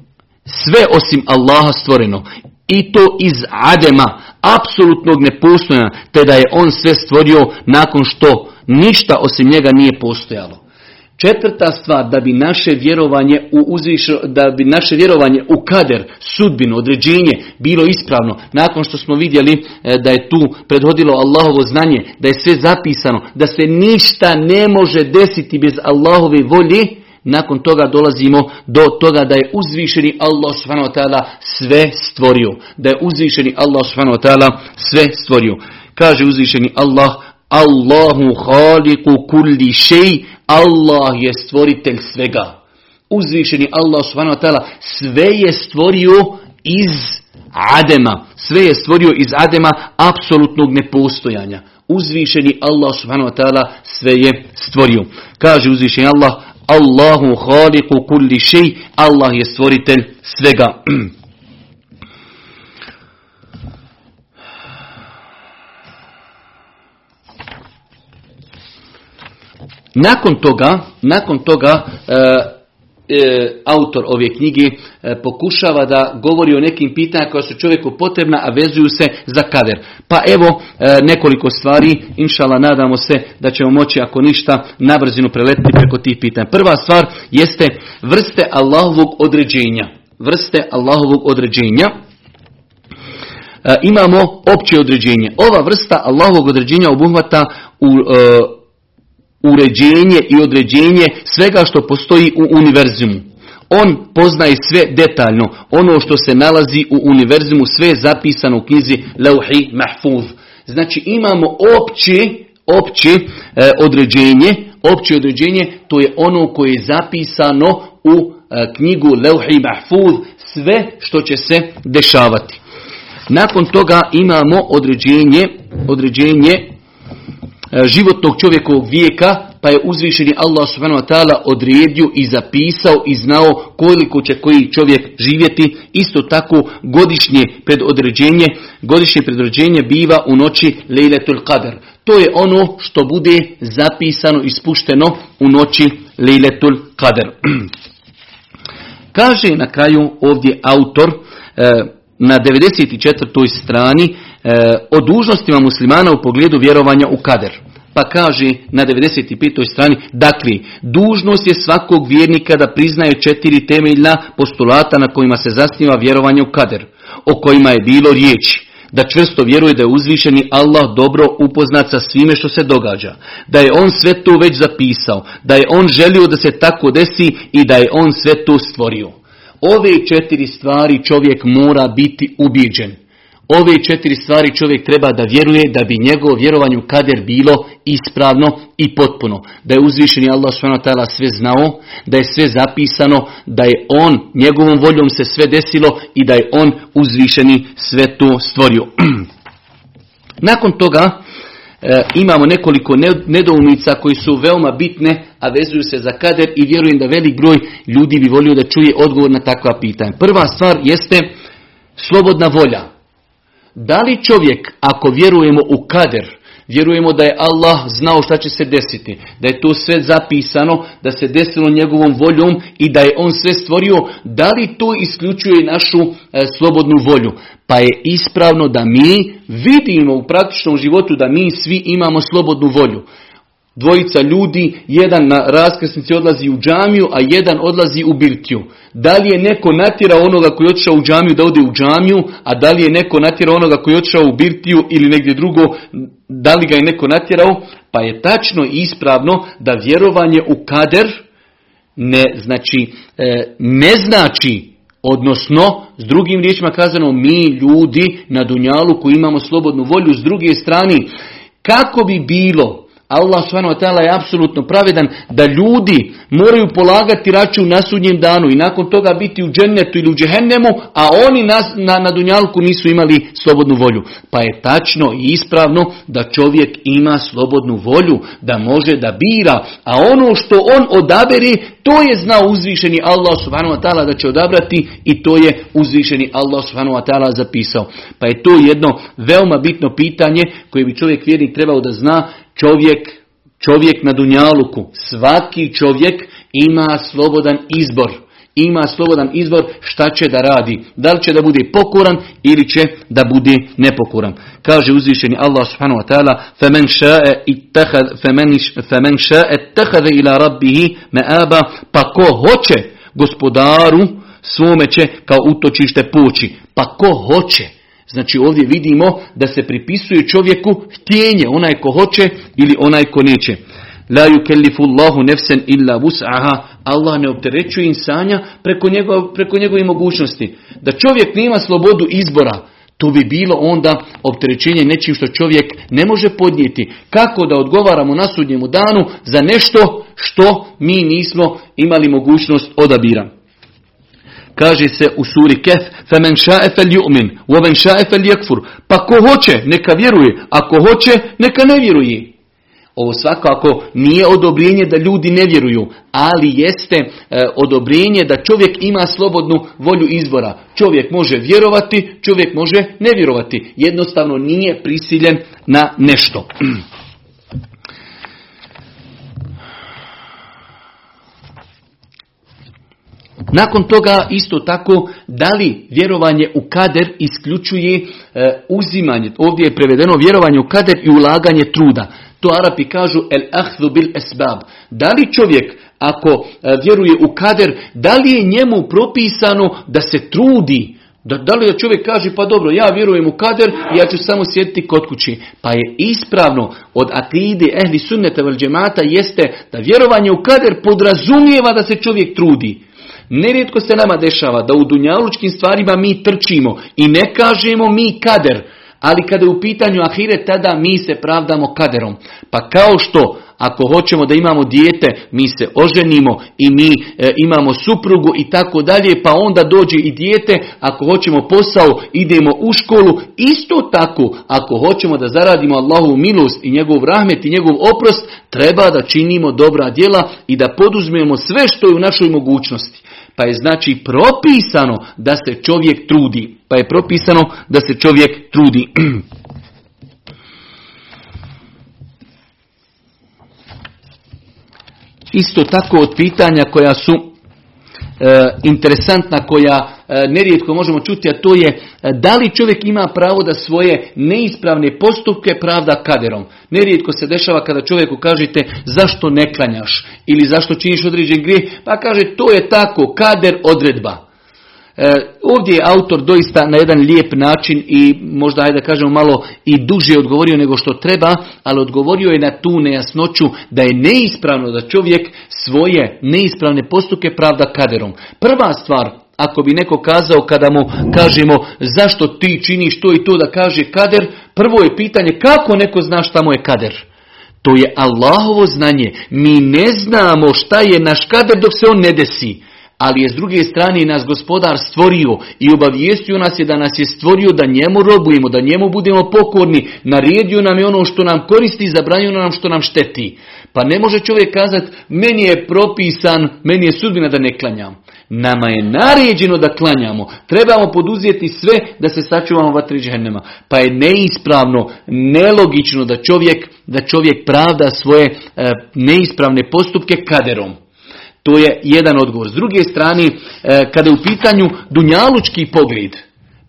sve osim Allaha stvoreno i to iz adema, apsolutnog nepostojanja, te da je on sve stvorio nakon što ništa osim njega nije postojalo. Četvrta stvar, da bi naše vjerovanje u uzvišo, da bi naše vjerovanje u kader, sudbinu, određenje bilo ispravno, nakon što smo vidjeli e, da je tu predhodilo Allahovo znanje, da je sve zapisano, da se ništa ne može desiti bez Allahove volje, nakon toga dolazimo do toga da je uzvišeni Allah subhanahu sve stvorio. Da je uzvišeni Allah subhanahu sve stvorio. Kaže uzvišeni Allah, Allahu haliku kulli šej, Allah je stvoritelj svega. Uzvišeni Allah subhanahu wa ta'ala sve je stvorio iz Adema. Sve je stvorio iz Adema apsolutnog nepostojanja. Uzvišeni Allah subhanahu wa ta'ala sve je stvorio. Kaže uzvišeni Allah Allahu haliku kulli šej, Allah je stvoritelj svega. Nakon toga, nakon toga e, e, autor ove knjige e, pokušava da govori o nekim pitanjima koja su čovjeku potrebna, a vezuju se za kader. Pa evo nekoliko stvari, inšala nadamo se da ćemo moći ako ništa na brzinu preletiti preko tih pitanja. Prva stvar jeste vrste Allahovog određenja. Vrste Allahovog određenja. Imamo opće određenje. Ova vrsta Allahovog određenja obuhvata u uređenje i određenje svega što postoji u univerzimu. On poznaje sve detaljno. Ono što se nalazi u univerzimu, sve je zapisano u knjizi Lauhi Mahfuz. Znači imamo opće, opće e, određenje, opće određenje, to je ono koje je zapisano u e, knjigu Lauhi Mahfuz, sve što će se dešavati. Nakon toga imamo određenje, određenje životnog čovjekovog vijeka, pa je uzvišeni Allah subhanahu wa ta'ala odredio i zapisao i znao koliko će koji čovjek živjeti. Isto tako godišnje predodređenje, godišnje predodređenje biva u noći Lejletul Qadr. To je ono što bude zapisano i spušteno u noći Lejletul Qadr. Kaže na kraju ovdje autor e, na 94. strani E, o dužnostima muslimana u pogledu vjerovanja u kader. Pa kaže na 95. strani, dakle, dužnost je svakog vjernika da priznaje četiri temeljna postulata na kojima se zasniva vjerovanje u kader, o kojima je bilo riječi da čvrsto vjeruje da je uzvišeni Allah dobro upoznat sa svime što se događa, da je on sve to već zapisao, da je on želio da se tako desi i da je on sve to stvorio. Ove četiri stvari čovjek mora biti ubijeđen. Ove četiri stvari čovjek treba da vjeruje da bi njegovo vjerovanje u kader bilo ispravno i potpuno. Da je uzvišeni Allah s.w.t. sve znao, da je sve zapisano, da je on, njegovom voljom se sve desilo i da je on uzvišeni sve to stvorio. Nakon toga e, imamo nekoliko nedoumica koji su veoma bitne, a vezuju se za kader i vjerujem da velik broj ljudi bi volio da čuje odgovor na takva pitanja. Prva stvar jeste slobodna volja. Da li čovjek, ako vjerujemo u kader, vjerujemo da je Allah znao šta će se desiti, da je to sve zapisano, da se desilo njegovom voljom i da je on sve stvorio, da li to isključuje našu e, slobodnu volju? Pa je ispravno da mi vidimo u praktičnom životu da mi svi imamo slobodnu volju dvojica ljudi, jedan na raskrsnici odlazi u džamiju, a jedan odlazi u birtiju. Da li je neko natjerao onoga koji je otišao u džamiju da ode u džamiju, a da li je neko natjerao onoga koji je otišao u birtiju ili negdje drugo, da li ga je neko natjerao? Pa je tačno i ispravno da vjerovanje u kader ne znači, e, ne znači Odnosno, s drugim riječima kazano, mi ljudi na Dunjalu koji imamo slobodnu volju, s druge strane, kako bi bilo Allah subhanahu wa je apsolutno pravedan da ljudi moraju polagati račun na sudnjem danu i nakon toga biti u džennetu ili u džehennemu, a oni na, na, na dunjalku nisu imali slobodnu volju. Pa je tačno i ispravno da čovjek ima slobodnu volju, da može da bira, a ono što on odaberi, to je znao uzvišeni Allah subhanahu wa ta'ala da će odabrati i to je uzvišeni Allah subhanahu wa ta'ala zapisao. Pa je to jedno veoma bitno pitanje koje bi čovjek vjernik trebao da zna čovjek, čovjek na Dunjaluku, svaki čovjek ima slobodan izbor. Ima slobodan izbor šta će da radi. Da li će da bude pokoran ili će da bude nepokoran. Kaže uzvišeni Allah subhanahu wa ta'ala فَمَنْ شَاءَ اتَّخَذَ ila rabbihi me'aba Pa ko hoće gospodaru svome će kao utočište poći. Pa ko hoće. Znači ovdje vidimo da se pripisuje čovjeku htjenje, onaj ko hoće ili onaj ko neće. La yukellifu Allahu nefsen illa vus'aha. Allah ne opterećuje insanja preko, njegov, preko njegove mogućnosti. Da čovjek nema slobodu izbora, to bi bilo onda opterećenje nečim što čovjek ne može podnijeti. Kako da odgovaramo na sudnjemu danu za nešto što mi nismo imali mogućnost odabira Kaže se u suri Kef, فَمَنْ شَاءَ فَلْيُؤْمِنْ وَمَنْ شَاءَ فَلْيَكْفُرْ Pa ko hoće, neka vjeruje. Ako hoće, neka ne vjeruje. Ovo svakako nije odobrenje da ljudi ne vjeruju, ali jeste e, odobrenje da čovjek ima slobodnu volju izbora. Čovjek može vjerovati, čovjek može ne vjerovati. Jednostavno nije prisiljen na nešto. Nakon toga isto tako da li vjerovanje u kader isključuje e, uzimanje, ovdje je prevedeno vjerovanje u kader i ulaganje truda. To Arapi kažu el ahdhu bil esbab. Da li čovjek ako e, vjeruje u kader, da li je njemu propisano da se trudi, da, da li da čovjek kaže pa dobro ja vjerujem u kader ja ću samo sjediti kod kući. Pa je ispravno od akide ehli sunneta vel džemata jeste da vjerovanje u kader podrazumijeva da se čovjek trudi. Nerijetko se nama dešava da u dunjalučkim stvarima mi trčimo i ne kažemo mi kader, ali kada je u pitanju ahire, tada mi se pravdamo kaderom. Pa kao što ako hoćemo da imamo dijete, mi se oženimo i mi e, imamo suprugu i tako dalje, pa onda dođe i dijete, ako hoćemo posao, idemo u školu. Isto tako, ako hoćemo da zaradimo Allahu milost i njegov rahmet i njegov oprost, treba da činimo dobra djela i da poduzmemo sve što je u našoj mogućnosti. Pa je znači propisano da se čovjek trudi. Pa je propisano da se čovjek trudi. Isto tako od pitanja koja su e, interesantna, koja nerijetko možemo čuti, a to je e, da li čovjek ima pravo da svoje neispravne postupke pravda kaderom. Nerijetko se dešava kada čovjeku kažete zašto ne klanjaš ili zašto činiš određen grijeh, pa kaže to je tako, kader odredba. E, ovdje je autor doista na jedan lijep način i možda ajde da kažemo malo i duže odgovorio nego što treba, ali odgovorio je na tu nejasnoću da je neispravno da čovjek svoje neispravne postupke pravda kaderom. Prva stvar, ako bi neko kazao kada mu kažemo zašto ti činiš to i to da kaže kader, prvo je pitanje kako neko zna šta mu je kader. To je Allahovo znanje. Mi ne znamo šta je naš kader dok se on ne desi ali je s druge strane nas gospodar stvorio i obavijestio nas je da nas je stvorio da njemu robujemo, da njemu budemo pokorni, naredio nam je ono što nam koristi i zabranio nam što nam šteti. Pa ne može čovjek kazati, meni je propisan, meni je sudbina da ne klanjam. Nama je naređeno da klanjamo. Trebamo poduzeti sve da se sačuvamo vatri džehennema. Pa je neispravno, nelogično da čovjek, da čovjek pravda svoje e, neispravne postupke kaderom. To je jedan odgovor. S druge strane, e, kada je u pitanju dunjalučki pogled,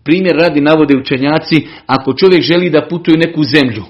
primjer radi navode učenjaci, ako čovjek želi da putuje u neku zemlju,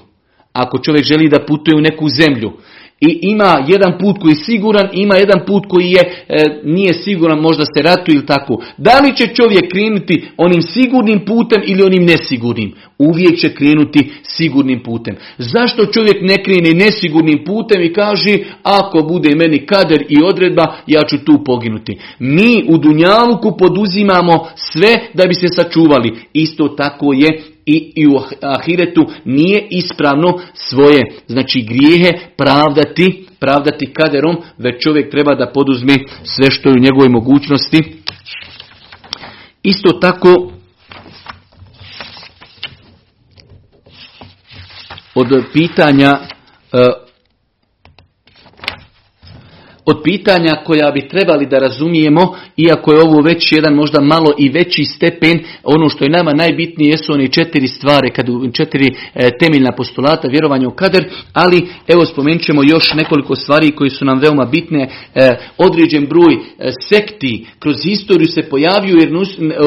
ako čovjek želi da putuje u neku zemlju i ima jedan put koji je siguran, ima jedan put koji je e, nije siguran, možda se ratuje ili tako. Da li će čovjek krenuti onim sigurnim putem ili onim nesigurnim? Uvijek će krenuti sigurnim putem. Zašto čovjek ne krene nesigurnim putem i kaže ako bude meni kader i odredba, ja ću tu poginuti. Mi u Dunjaluku poduzimamo sve da bi se sačuvali. Isto tako je i, i u ahiretu nije ispravno svoje znači grijehe pravdati, pravdati kaderom, već čovjek treba da poduzme sve što je u njegovoj mogućnosti. Isto tako od pitanja e, od pitanja koja bi trebali da razumijemo, iako je ovo već jedan možda malo i veći stepen, ono što je nama najbitnije jesu one četiri stvari, kad četiri e, temeljna postulata, vjerovanja u kader, ali evo spomenut ćemo još nekoliko stvari koji su nam veoma bitne. E, određen broj e, sekti kroz historiju se pojavio jer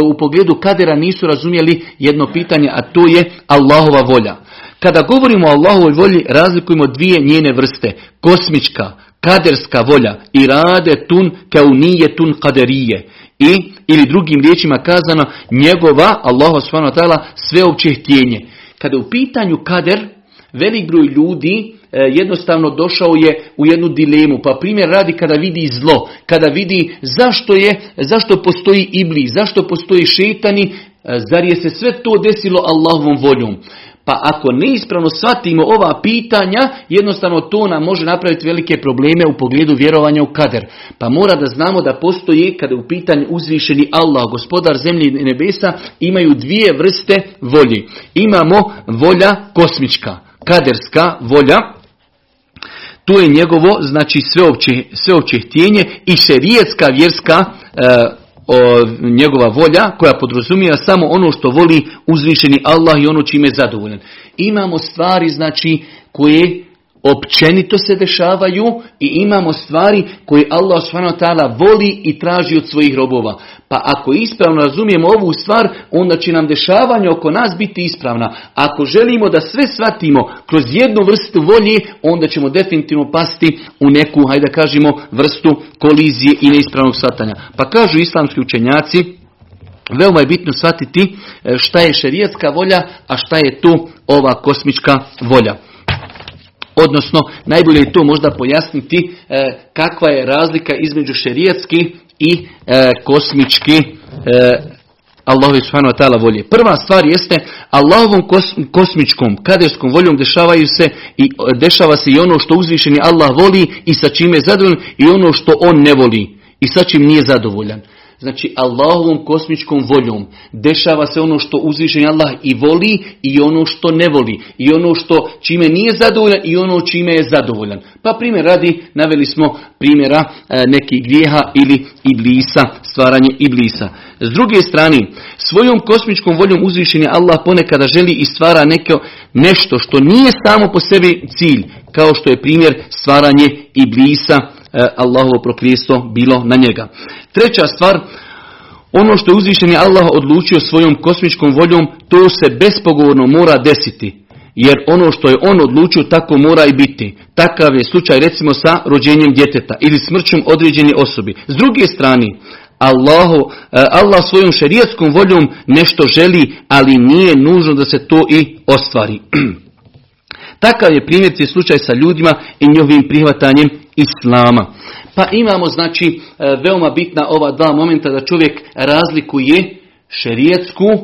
u pogledu kadera nisu razumjeli jedno pitanje, a to je Allahova volja. Kada govorimo o Allahovoj volji, razlikujemo dvije njene vrste. Kosmička, kaderska volja i rade tun nije tun kaderije. I, ili drugim riječima kazano, njegova, Allahu s.w.t. sveopće htjenje. Kada u pitanju kader, velik broj ljudi e, jednostavno došao je u jednu dilemu. Pa primjer radi kada vidi zlo, kada vidi zašto je, zašto postoji ibli, zašto postoji šetani, e, zar je se sve to desilo Allahovom voljom. Pa ako neispravno shvatimo ova pitanja, jednostavno to nam može napraviti velike probleme u pogledu vjerovanja u kader. Pa mora da znamo da postoji, kada u pitanju uzvišeni Allah, gospodar zemlje i nebesa, imaju dvije vrste volji. Imamo volja kosmička, kaderska volja, to je njegovo, znači sveopće, sveopće htjenje i šerijetska vjerska e, o, njegova volja koja podrazumijeva samo ono što voli uzvišeni Allah i ono čime je zadovoljan. Imamo stvari znači koje općenito se dešavaju i imamo stvari koje Allah s.w.t. voli i traži od svojih robova. Pa ako ispravno razumijemo ovu stvar, onda će nam dešavanje oko nas biti ispravna. Ako želimo da sve shvatimo kroz jednu vrstu volje, onda ćemo definitivno pasti u neku, hajde da kažemo, vrstu kolizije i neispravnog shvatanja. Pa kažu islamski učenjaci, Veoma je bitno shvatiti e, šta je šerijatska volja, a šta je tu ova kosmička volja. Odnosno, najbolje je to možda pojasniti e, kakva je razlika između šerijatski i e, kosmički e, Allahu subhanahu wa volje. Prva stvar jeste Allahovom kosmičkom, kaderskom voljom dešavaju se i dešava se i ono što uzvišeni Allah voli i sa čime je zadovoljan i ono što on ne voli i sa čim nije zadovoljan. Znači Allahovom kosmičkom voljom dešava se ono što uzvišen Allah i voli i ono što ne voli. I ono što čime nije zadovoljan i ono čime je zadovoljan. Pa primjer radi, naveli smo primjera e, nekih grijeha ili iblisa, stvaranje iblisa. S druge strane, svojom kosmičkom voljom uzvišen Allah ponekada želi i stvara neko, nešto što nije samo po sebi cilj, kao što je primjer stvaranje iblisa, Allahovo prokrijestvo bilo na njega. Treća stvar, Ono što je uzvišeni Allah odlučio svojom kosmičkom voljom, to se bespogovorno mora desiti. Jer ono što je on odlučio, tako mora i biti. Takav je slučaj recimo sa rođenjem djeteta ili smrćom određene osobi. S druge strane, Allahu, e, Allah svojom šerijatskom voljom nešto želi, ali nije nužno da se to i ostvari. Takav je primjerci slučaj sa ljudima i njihovim prihvatanjem Islama. Pa imamo znači e, veoma bitna ova dva momenta da čovjek razlikuje šerijetsku, e,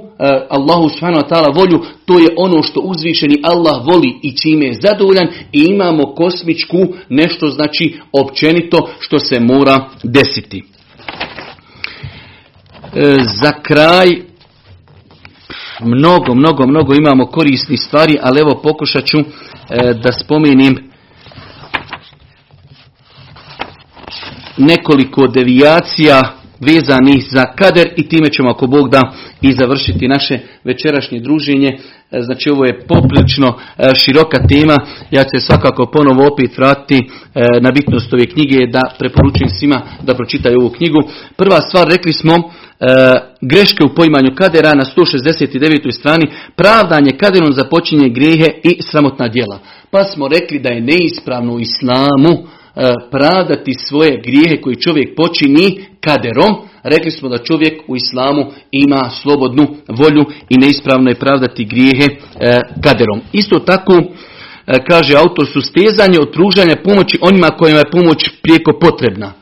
Allahu subhanahu wa ta'ala volju, to je ono što uzvišeni Allah voli i čime je zadovoljan i imamo kosmičku nešto znači općenito što se mora desiti. E, za kraj mnogo, mnogo, mnogo imamo korisnih stvari, ali evo pokušat ću da spomenim nekoliko devijacija vezanih za kader i time ćemo ako Bog da i završiti naše večerašnje druženje. E, znači ovo je poprilično e, široka tema. Ja ću se svakako ponovo opet vratiti e, na bitnost ove knjige da preporučujem svima da pročitaju ovu knjigu. Prva stvar rekli smo greške u poimanju kadera na 169. strani pravdanje kaderom za počinje grijehe i sramotna djela. Pa smo rekli da je neispravno u islamu pravdati svoje grijehe koji čovjek počini kaderom. Rekli smo da čovjek u islamu ima slobodnu volju i neispravno je pravdati grijehe e, kaderom. Isto tako e, kaže autor sustezanje od pružanja pomoći onima kojima je pomoć prijeko potrebna.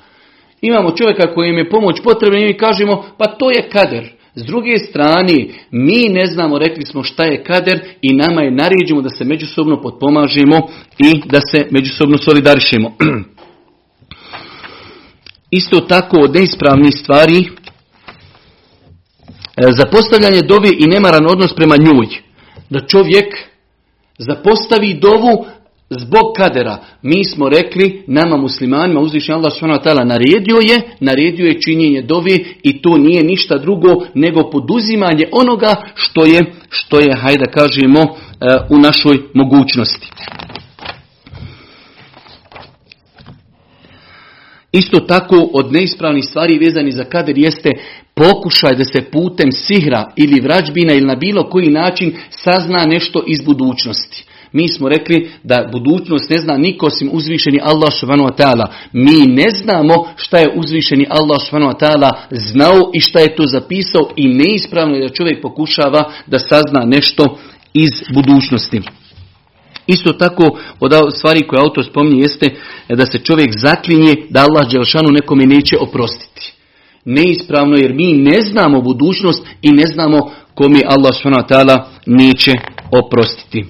Imamo čovjeka kojem je pomoć potrebna i mi kažemo pa to je kader. S druge strane, mi ne znamo, rekli smo šta je kader i nama je naređeno da se međusobno potpomažemo i da se međusobno solidarišemo. Isto tako od neispravnih stvari, e, zapostavljanje dovi i nemaran odnos prema njoj. Da čovjek zapostavi dovu Zbog kadera, mi smo rekli nama muslimanima, uzvišnji Allah s.w.t. naredio je, naredio je činjenje dovi i to nije ništa drugo nego poduzimanje onoga što je, što je, hajde kažemo, e, u našoj mogućnosti. Isto tako od neispravnih stvari vezani za kader jeste pokušaj da se putem sihra ili vrađbina ili na bilo koji način sazna nešto iz budućnosti. Mi smo rekli da budućnost ne zna niko osim uzvišeni Allah subhanahu wa. Mi ne znamo šta je uzvišeni Allah subhanahu wa znao i šta je to zapisao i neispravno je da čovjek pokušava da sazna nešto iz budućnosti. Isto tako od stvari koje autor spominje jeste da se čovjek zaklinje da Allah Đelšanu nekome neće oprostiti. Neispravno jer mi ne znamo budućnost i ne znamo kome Allah ta'ala neće oprostiti.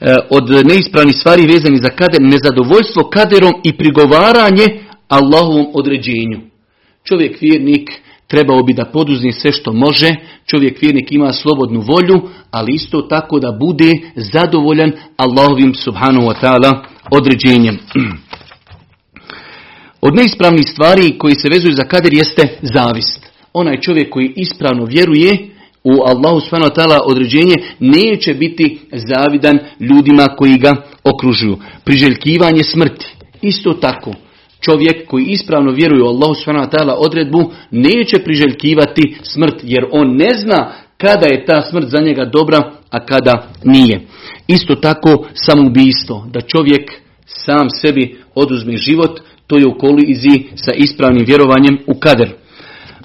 E, od neispravnih stvari vezani za kader, nezadovoljstvo kaderom i prigovaranje Allahovom određenju. Čovjek vjernik trebao bi da poduzne sve što može, čovjek vjernik ima slobodnu volju, ali isto tako da bude zadovoljan Allahovim subhanahu wa ta'ala određenjem. Od neispravnih stvari koji se vezuju za kader jeste zavist. Onaj čovjek koji ispravno vjeruje, u Allahu subhanahu određenje neće biti zavidan ljudima koji ga okružuju. Priželjkivanje smrti. Isto tako, čovjek koji ispravno vjeruje u Allahu subhanahu odredbu neće priželjkivati smrt jer on ne zna kada je ta smrt za njega dobra, a kada nije. Isto tako samoubistvo, da čovjek sam sebi oduzme život, to je u koliziji sa ispravnim vjerovanjem u kader.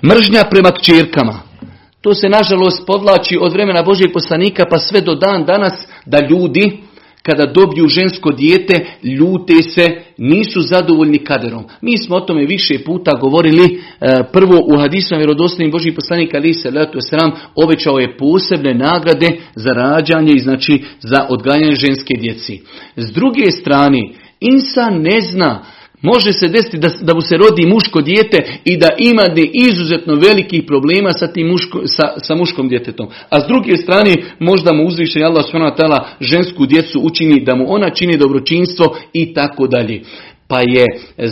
Mržnja prema kćerkama, to se nažalost podlači od vremena Božijeg poslanika pa sve do dan danas da ljudi kada dobiju žensko dijete ljute se, nisu zadovoljni kaderom. Mi smo o tome više puta govorili. E, prvo u hadisma vjerodostojnim Božih poslanika ali se letu sram obećao je posebne nagrade za rađanje i znači za odgajanje ženske djeci. S druge strane, insan ne zna Može se desiti da, da mu se rodi muško dijete i da ima izuzetno velikih problema sa, tim muško, sa, sa muškom djetetom. A s druge strane možda mu uzviše Allah s.w.t. žensku djecu učini da mu ona čini dobročinstvo i tako dalje. Pa je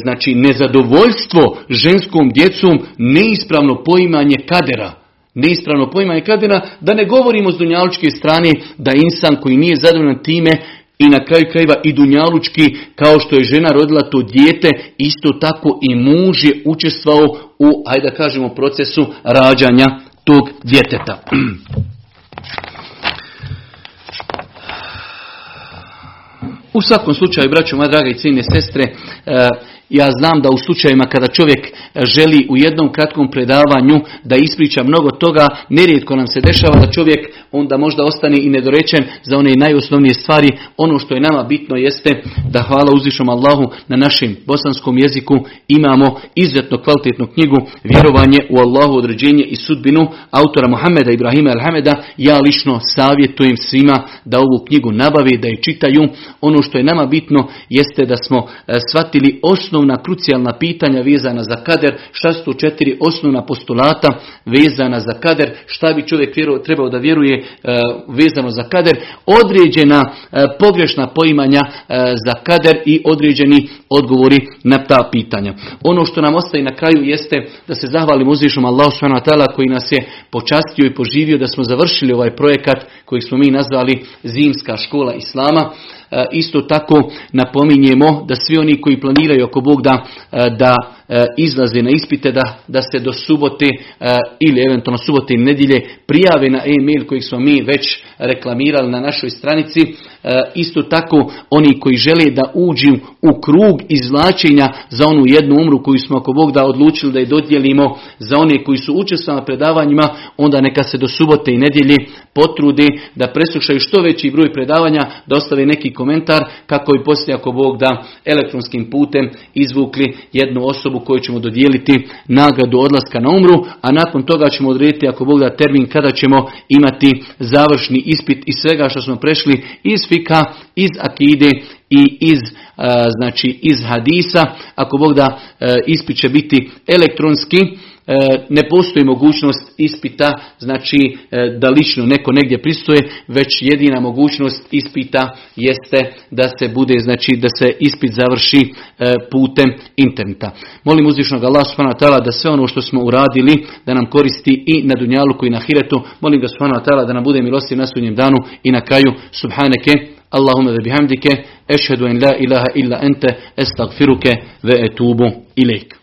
znači nezadovoljstvo ženskom djecom neispravno poimanje kadera. Neispravno poimanje kadera, da ne govorimo s dunjalučke strane da insan koji nije zadovoljan time i na kraju krajeva i dunjalučki kao što je žena rodila to dijete, isto tako i muž je učestvao u, ajde da kažemo, procesu rađanja tog djeteta. U svakom slučaju, braćo, moja draga i cijene sestre, e, ja znam da u slučajevima kada čovjek želi u jednom kratkom predavanju da ispriča mnogo toga, nerijetko nam se dešava da čovjek onda možda ostane i nedorečen za one najosnovnije stvari. Ono što je nama bitno jeste da hvala uzvišom Allahu na našem bosanskom jeziku imamo izuzetno kvalitetnu knjigu Vjerovanje u Allahu određenje i sudbinu autora Muhameda Ibrahima Alhameda. Ja lično savjetujem svima da ovu knjigu nabavi, da je čitaju. Ono što je nama bitno jeste da smo e, shvatili osnovno osnovna krucijalna pitanja vezana za kader, šta su četiri osnovna postulata vezana za kader, šta bi čovjek trebao da vjeruje e, vezano za kader, određena e, pogrešna poimanja e, za kader i određeni odgovori na ta pitanja. Ono što nam ostaje na kraju jeste da se zahvalimo uzvišom Allahu subhanahu koji nas je počastio i poživio da smo završili ovaj projekat koji smo mi nazvali Zimska škola Islama. Isto tako napominjemo da svi oni koji planiraju ako Bog da, e, da izlaze na ispite da, da se do subote ili eventualno subote i nedjelje prijave na e-mail kojeg smo mi već reklamirali na našoj stranici. Isto tako oni koji žele da uđu u krug izvlačenja za onu jednu umru koju smo ako Bog da odlučili da je dodijelimo za one koji su učestvovali na predavanjima, onda neka se do subote i nedjelje potrude da preslušaju što veći broj predavanja, da ostave neki komentar kako bi poslije ako Bog da elektronskim putem izvukli jednu osobu koju ćemo dodijeliti nagradu odlaska na umru, a nakon toga ćemo odrediti ako Bog da termin kada ćemo imati završni ispit iz svega što smo prešli iz fika, iz akide i iz, znači, iz hadisa. Ako Bog da ispit će biti elektronski, E, ne postoji mogućnost ispita, znači e, da lično neko negdje pristoje, već jedina mogućnost ispita jeste da se bude, znači da se ispit završi e, putem interneta. Molim uzvišnog Allah subhanahu da sve ono što smo uradili, da nam koristi i na dunjalu i na hiretu. Molim ga subhanahu da nam bude milosti na sudnjem danu i na kraju subhaneke Allahumma da bihamdike, ešhedu en la ilaha illa ente, estagfiruke ve etubu ilaik.